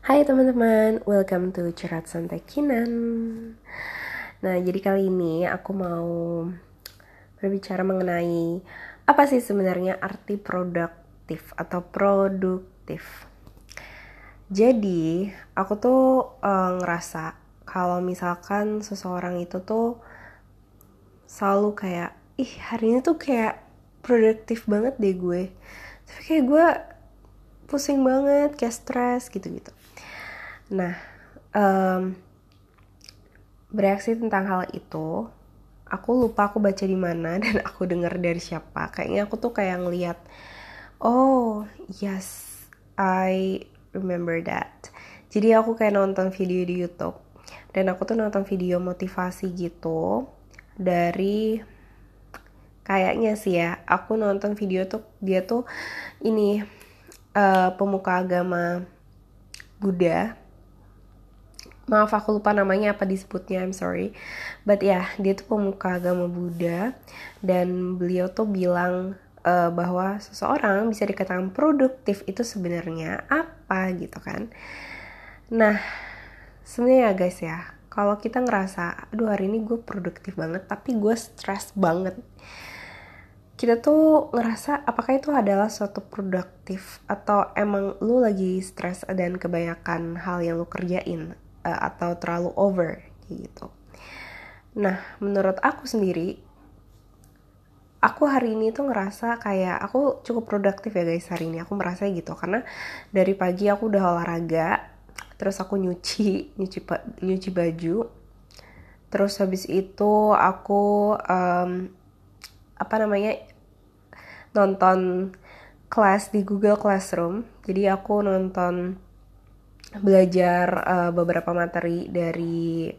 Hai teman-teman, welcome to Cerat Santai Kinan. Nah, jadi kali ini aku mau berbicara mengenai apa sih sebenarnya arti produktif atau produktif? Jadi, aku tuh uh, ngerasa kalau misalkan seseorang itu tuh selalu kayak, ih hari ini tuh kayak produktif banget deh gue. Tapi kayak gue pusing banget, kayak stres gitu-gitu Nah, um, bereaksi tentang hal itu, aku lupa aku baca di mana dan aku dengar dari siapa. Kayaknya aku tuh kayak ngeliat, oh yes, I remember that. Jadi aku kayak nonton video di YouTube dan aku tuh nonton video motivasi gitu dari kayaknya sih ya aku nonton video tuh dia tuh ini uh, pemuka agama Buddha maaf aku lupa namanya apa disebutnya I'm sorry. But ya yeah, dia tuh pemuka agama Buddha dan beliau tuh bilang uh, bahwa seseorang bisa dikatakan produktif itu sebenarnya apa gitu kan. Nah sebenarnya ya guys ya kalau kita ngerasa aduh hari ini gue produktif banget tapi gue stres banget kita tuh ngerasa apakah itu adalah suatu produktif? Atau emang lu lagi stres dan kebanyakan hal yang lu kerjain uh, atau terlalu over gitu. Nah, menurut aku sendiri aku hari ini tuh ngerasa kayak aku cukup produktif ya guys hari ini aku merasa gitu karena dari pagi aku udah olahraga terus aku nyuci nyuci nyuci baju terus habis itu aku um, apa namanya nonton kelas di Google Classroom jadi aku nonton belajar uh, beberapa materi dari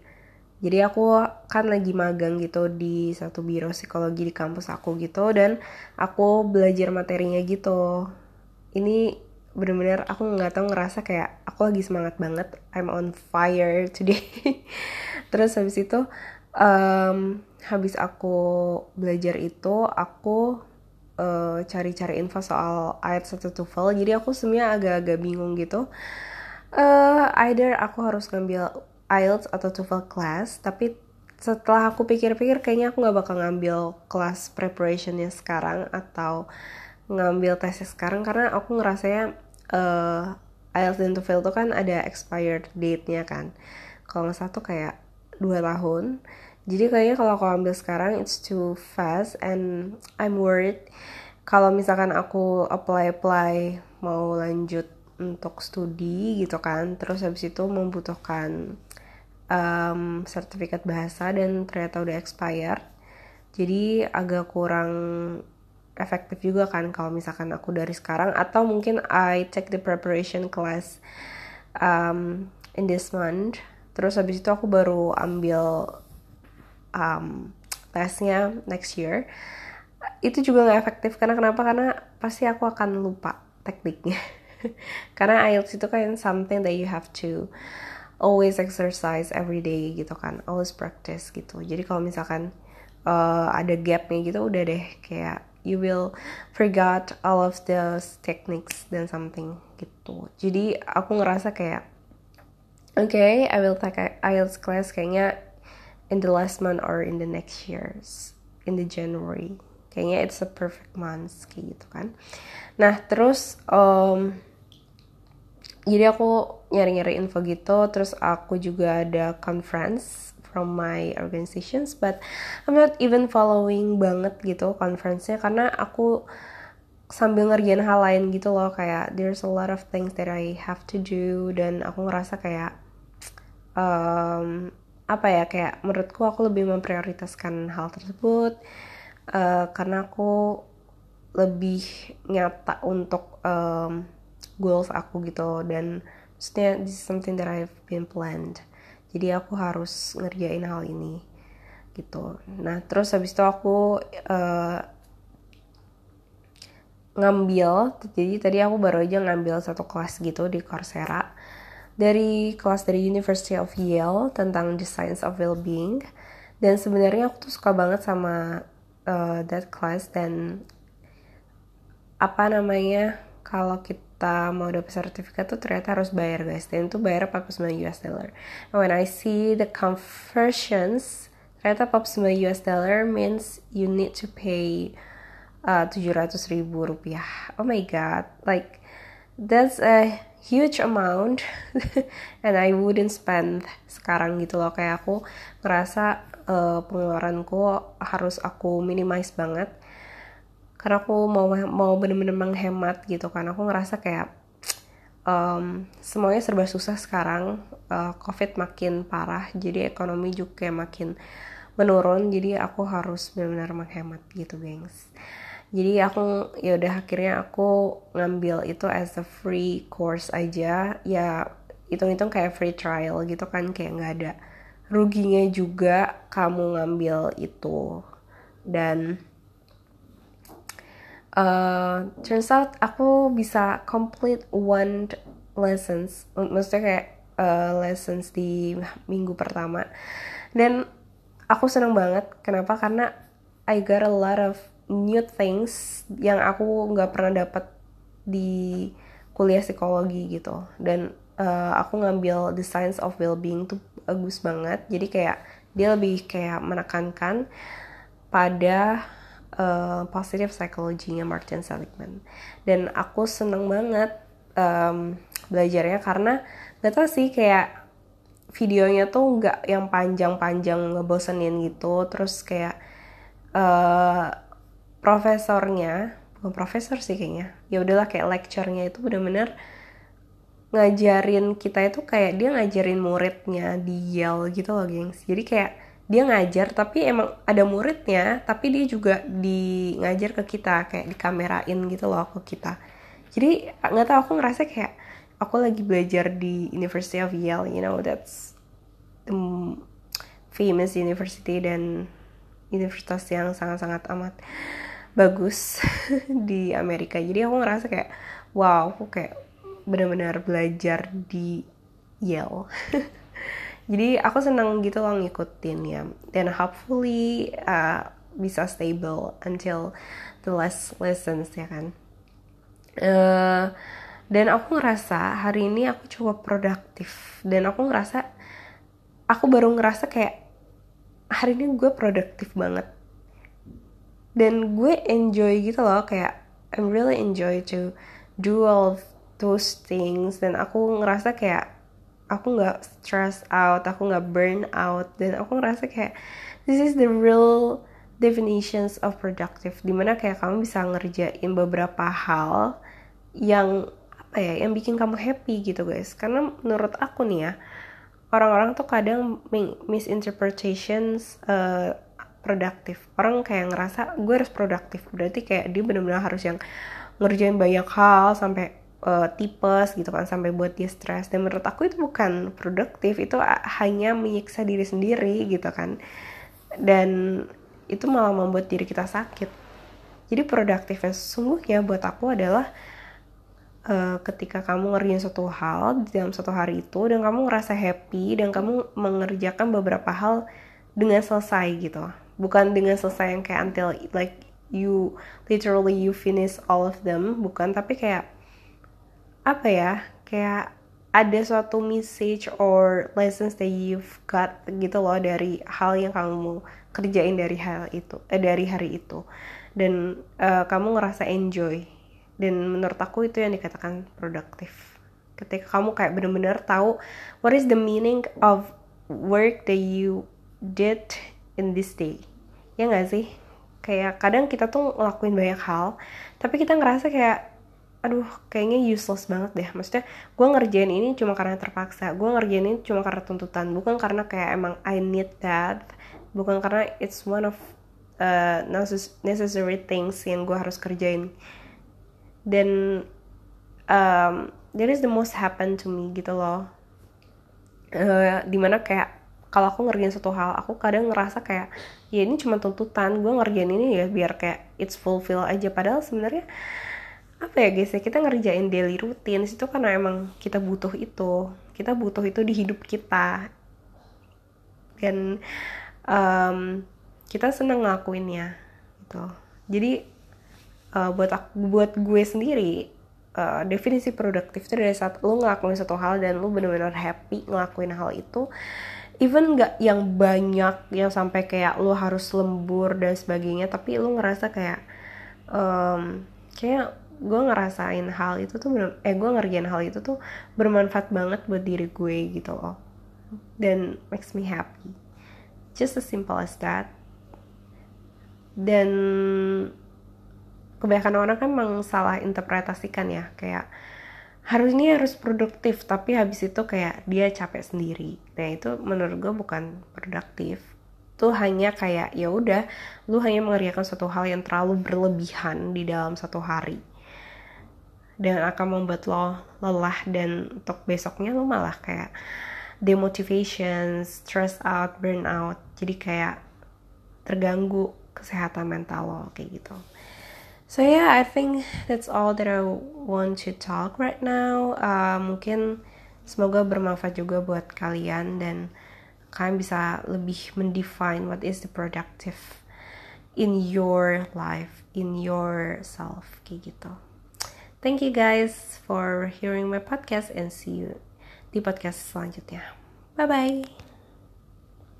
jadi aku kan lagi magang gitu di satu biro psikologi di kampus aku gitu dan aku belajar materinya gitu. Ini bener-bener aku nggak tahu ngerasa kayak aku lagi semangat banget I'm on fire today. Terus habis itu um, habis aku belajar itu aku eh, cari-cari uh, info soal ayat satu TOEFL jadi aku sebenarnya agak-agak bingung gitu uh, either aku harus ngambil IELTS atau TOEFL class tapi setelah aku pikir-pikir kayaknya aku nggak bakal ngambil kelas preparationnya sekarang atau ngambil tesnya sekarang karena aku ngerasanya uh, IELTS dan TOEFL itu kan ada expired date-nya kan. Kalau nggak satu kayak dua tahun. Jadi kayaknya kalau aku ambil sekarang it's too fast and I'm worried. Kalau misalkan aku apply apply mau lanjut untuk studi gitu kan. Terus habis itu membutuhkan um, sertifikat bahasa dan ternyata udah expired jadi agak kurang efektif juga kan kalau misalkan aku dari sekarang. Atau mungkin I take the preparation class um, in this month. Terus habis itu aku baru ambil um, tesnya next year. Itu juga nggak efektif. Karena kenapa? Karena pasti aku akan lupa tekniknya karena IELTS itu kan something that you have to always exercise every day gitu kan always practice gitu. Jadi kalau misalkan uh, ada gapnya gitu udah deh kayak you will forgot all of the techniques dan something gitu. Jadi aku ngerasa kayak oke okay, I will take IELTS class kayaknya in the last month or in the next years in the January. Kayaknya it's a perfect month kayak gitu kan. Nah terus um, jadi aku nyari-nyari info gitu terus aku juga ada conference from my organizations but I'm not even following banget gitu conference-nya karena aku sambil ngerjain hal lain gitu loh kayak there's a lot of things that I have to do dan aku ngerasa kayak um, apa ya kayak menurutku aku lebih memprioritaskan hal tersebut uh, karena aku lebih nyata untuk um, goals aku gitu. Dan maksudnya this is something that I've been planned. Jadi aku harus ngerjain hal ini gitu. Nah terus habis itu aku uh, ngambil jadi tadi aku baru aja ngambil satu kelas gitu di Coursera. Dari kelas dari University of Yale tentang the science of well-being. Dan sebenarnya aku tuh suka banget sama uh, that class dan apa namanya kalau kita mau dapat sertifikat tuh ternyata harus bayar guys. Dan itu bayar 49 US dollar? And when I see the conversions ternyata 49 US dollar means you need to pay uh, 700 ribu rupiah. Oh my god. Like that's a huge amount. And I wouldn't spend sekarang gitu loh. Kayak aku ngerasa uh, pengeluaranku harus aku minimize banget karena aku mau mau bener-bener menghemat gitu kan. Aku ngerasa kayak um, semuanya serba susah sekarang. Uh, covid makin parah jadi ekonomi juga makin menurun. Jadi aku harus benar-benar menghemat gitu gengs. Jadi aku ya udah akhirnya aku ngambil itu as a free course aja. Ya hitung-hitung kayak free trial gitu kan kayak nggak ada ruginya juga kamu ngambil itu. Dan uh, turns out aku bisa complete one lessons. Maksudnya kayak uh, lessons di minggu pertama. Dan aku seneng banget. Kenapa? Karena I got a lot of new things yang aku nggak pernah dapat di kuliah psikologi gitu. Dan uh, aku ngambil the science of well-being tuh bagus banget. Jadi kayak dia lebih kayak menekankan pada uh, positive psychology-nya Martin Seligman. Dan aku seneng banget um, belajarnya karena gak tau sih kayak videonya tuh nggak yang panjang-panjang ngebosenin gitu. Terus kayak uh, profesornya bukan profesor sih kayaknya. Ya udahlah kayak lecture-nya itu bener-bener ngajarin kita itu kayak dia ngajarin muridnya di Yale gitu loh gengs. Jadi kayak dia ngajar tapi emang ada muridnya tapi dia juga di ngajar ke kita kayak dikamerain gitu loh ke kita. Jadi nggak tahu aku ngerasa kayak aku lagi belajar di University of Yale you know that's the famous university dan universitas yang sangat-sangat amat bagus di Amerika. Jadi aku ngerasa kayak wow aku kayak benar-benar belajar di Yale jadi aku senang gitu loh ngikutin ya. Dan hopefully uh, bisa stable until the last lessons ya kan. Uh, dan aku ngerasa hari ini aku coba produktif. Dan aku ngerasa aku baru ngerasa kayak hari ini gue produktif banget. Dan gue enjoy gitu loh kayak I'm really enjoy to do all those things. Dan aku ngerasa kayak aku nggak stress out aku nggak burn out dan aku ngerasa kayak this is the real definitions of productive. Di mana kayak kamu bisa ngerjain beberapa hal yang apa ya yang bikin kamu happy gitu guys. Karena menurut aku nih ya orang-orang tuh kadang misinterpretations uh, produktif orang kayak ngerasa gue harus produktif berarti kayak dia benar-benar harus yang ngerjain banyak hal sampai uh, tipes gitu kan sampai buat dia stres. Dan menurut aku itu bukan produktif itu hanya menyiksa diri sendiri gitu kan. Dan itu malah membuat diri kita sakit. Jadi produktif yang sesungguhnya buat aku adalah uh, ketika kamu ngerjain suatu hal dalam satu hari itu dan kamu ngerasa happy dan kamu mengerjakan beberapa hal dengan selesai gitu. Bukan dengan selesai yang kayak until like you literally you finish all of them bukan. Tapi kayak apa ya kayak ada suatu message or lessons that you've got gitu loh dari hal yang kamu kerjain dari hal itu eh, dari hari itu. Dan uh, kamu ngerasa enjoy. Dan menurut aku itu yang dikatakan produktif ketika kamu kayak bener-bener tahu what is the meaning of work that you did in this day. Ya nggak sih? Kayak kadang kita tuh ngelakuin banyak hal tapi kita ngerasa kayak aduh kayaknya useless banget deh. Maksudnya gue ngerjain ini cuma karena terpaksa. Gue ngerjain ini cuma karena tuntutan. Bukan karena kayak emang I need that. Bukan karena it's one of uh, necessary things yang gue harus kerjain. Dan um, that is the most happen to me gitu loh. Uh, di mana kayak kalau aku ngerjain satu hal aku kadang ngerasa kayak ya ini cuma tuntutan. Gue ngerjain ini ya biar kayak it's fulfill aja. Padahal sebenarnya apa ya guys ya kita ngerjain daily routine itu karena emang kita butuh itu. Kita butuh itu di hidup kita. Dan um, kita seneng ngelakuinnya gitu. Jadi uh, buat aku, buat gue sendiri uh, definisi produktif itu dari saat lu ngelakuin satu hal dan lu bener-bener happy ngelakuin hal itu even nggak yang banyak yang sampai kayak lu harus lembur dan sebagainya tapi lu ngerasa kayak um, kayak gue ngerasain hal itu tuh bener, eh gue ngerjain hal itu tuh bermanfaat banget buat diri gue gitu loh. Dan makes me happy. Just as simple as that. Dan kebanyakan orang kan memang salah interpretasikan ya. Kayak harus ini harus produktif tapi habis itu kayak dia capek sendiri. Nah itu menurut gue bukan produktif. Itu hanya kayak ya udah lu hanya mengerjakan suatu hal yang terlalu berlebihan di dalam satu hari dan akan membuat lo lelah dan untuk besoknya lo malah kayak demotivation, stress out, burnout. Jadi kayak terganggu kesehatan mental lo kayak gitu. So yeah, I think that's all that I want to talk right now. Uh, mungkin semoga bermanfaat juga buat kalian dan kalian bisa lebih mendefine what is the productive in your life, in yourself kayak gitu. Thank you guys for hearing my podcast and see you di podcast selanjutnya. Bye bye.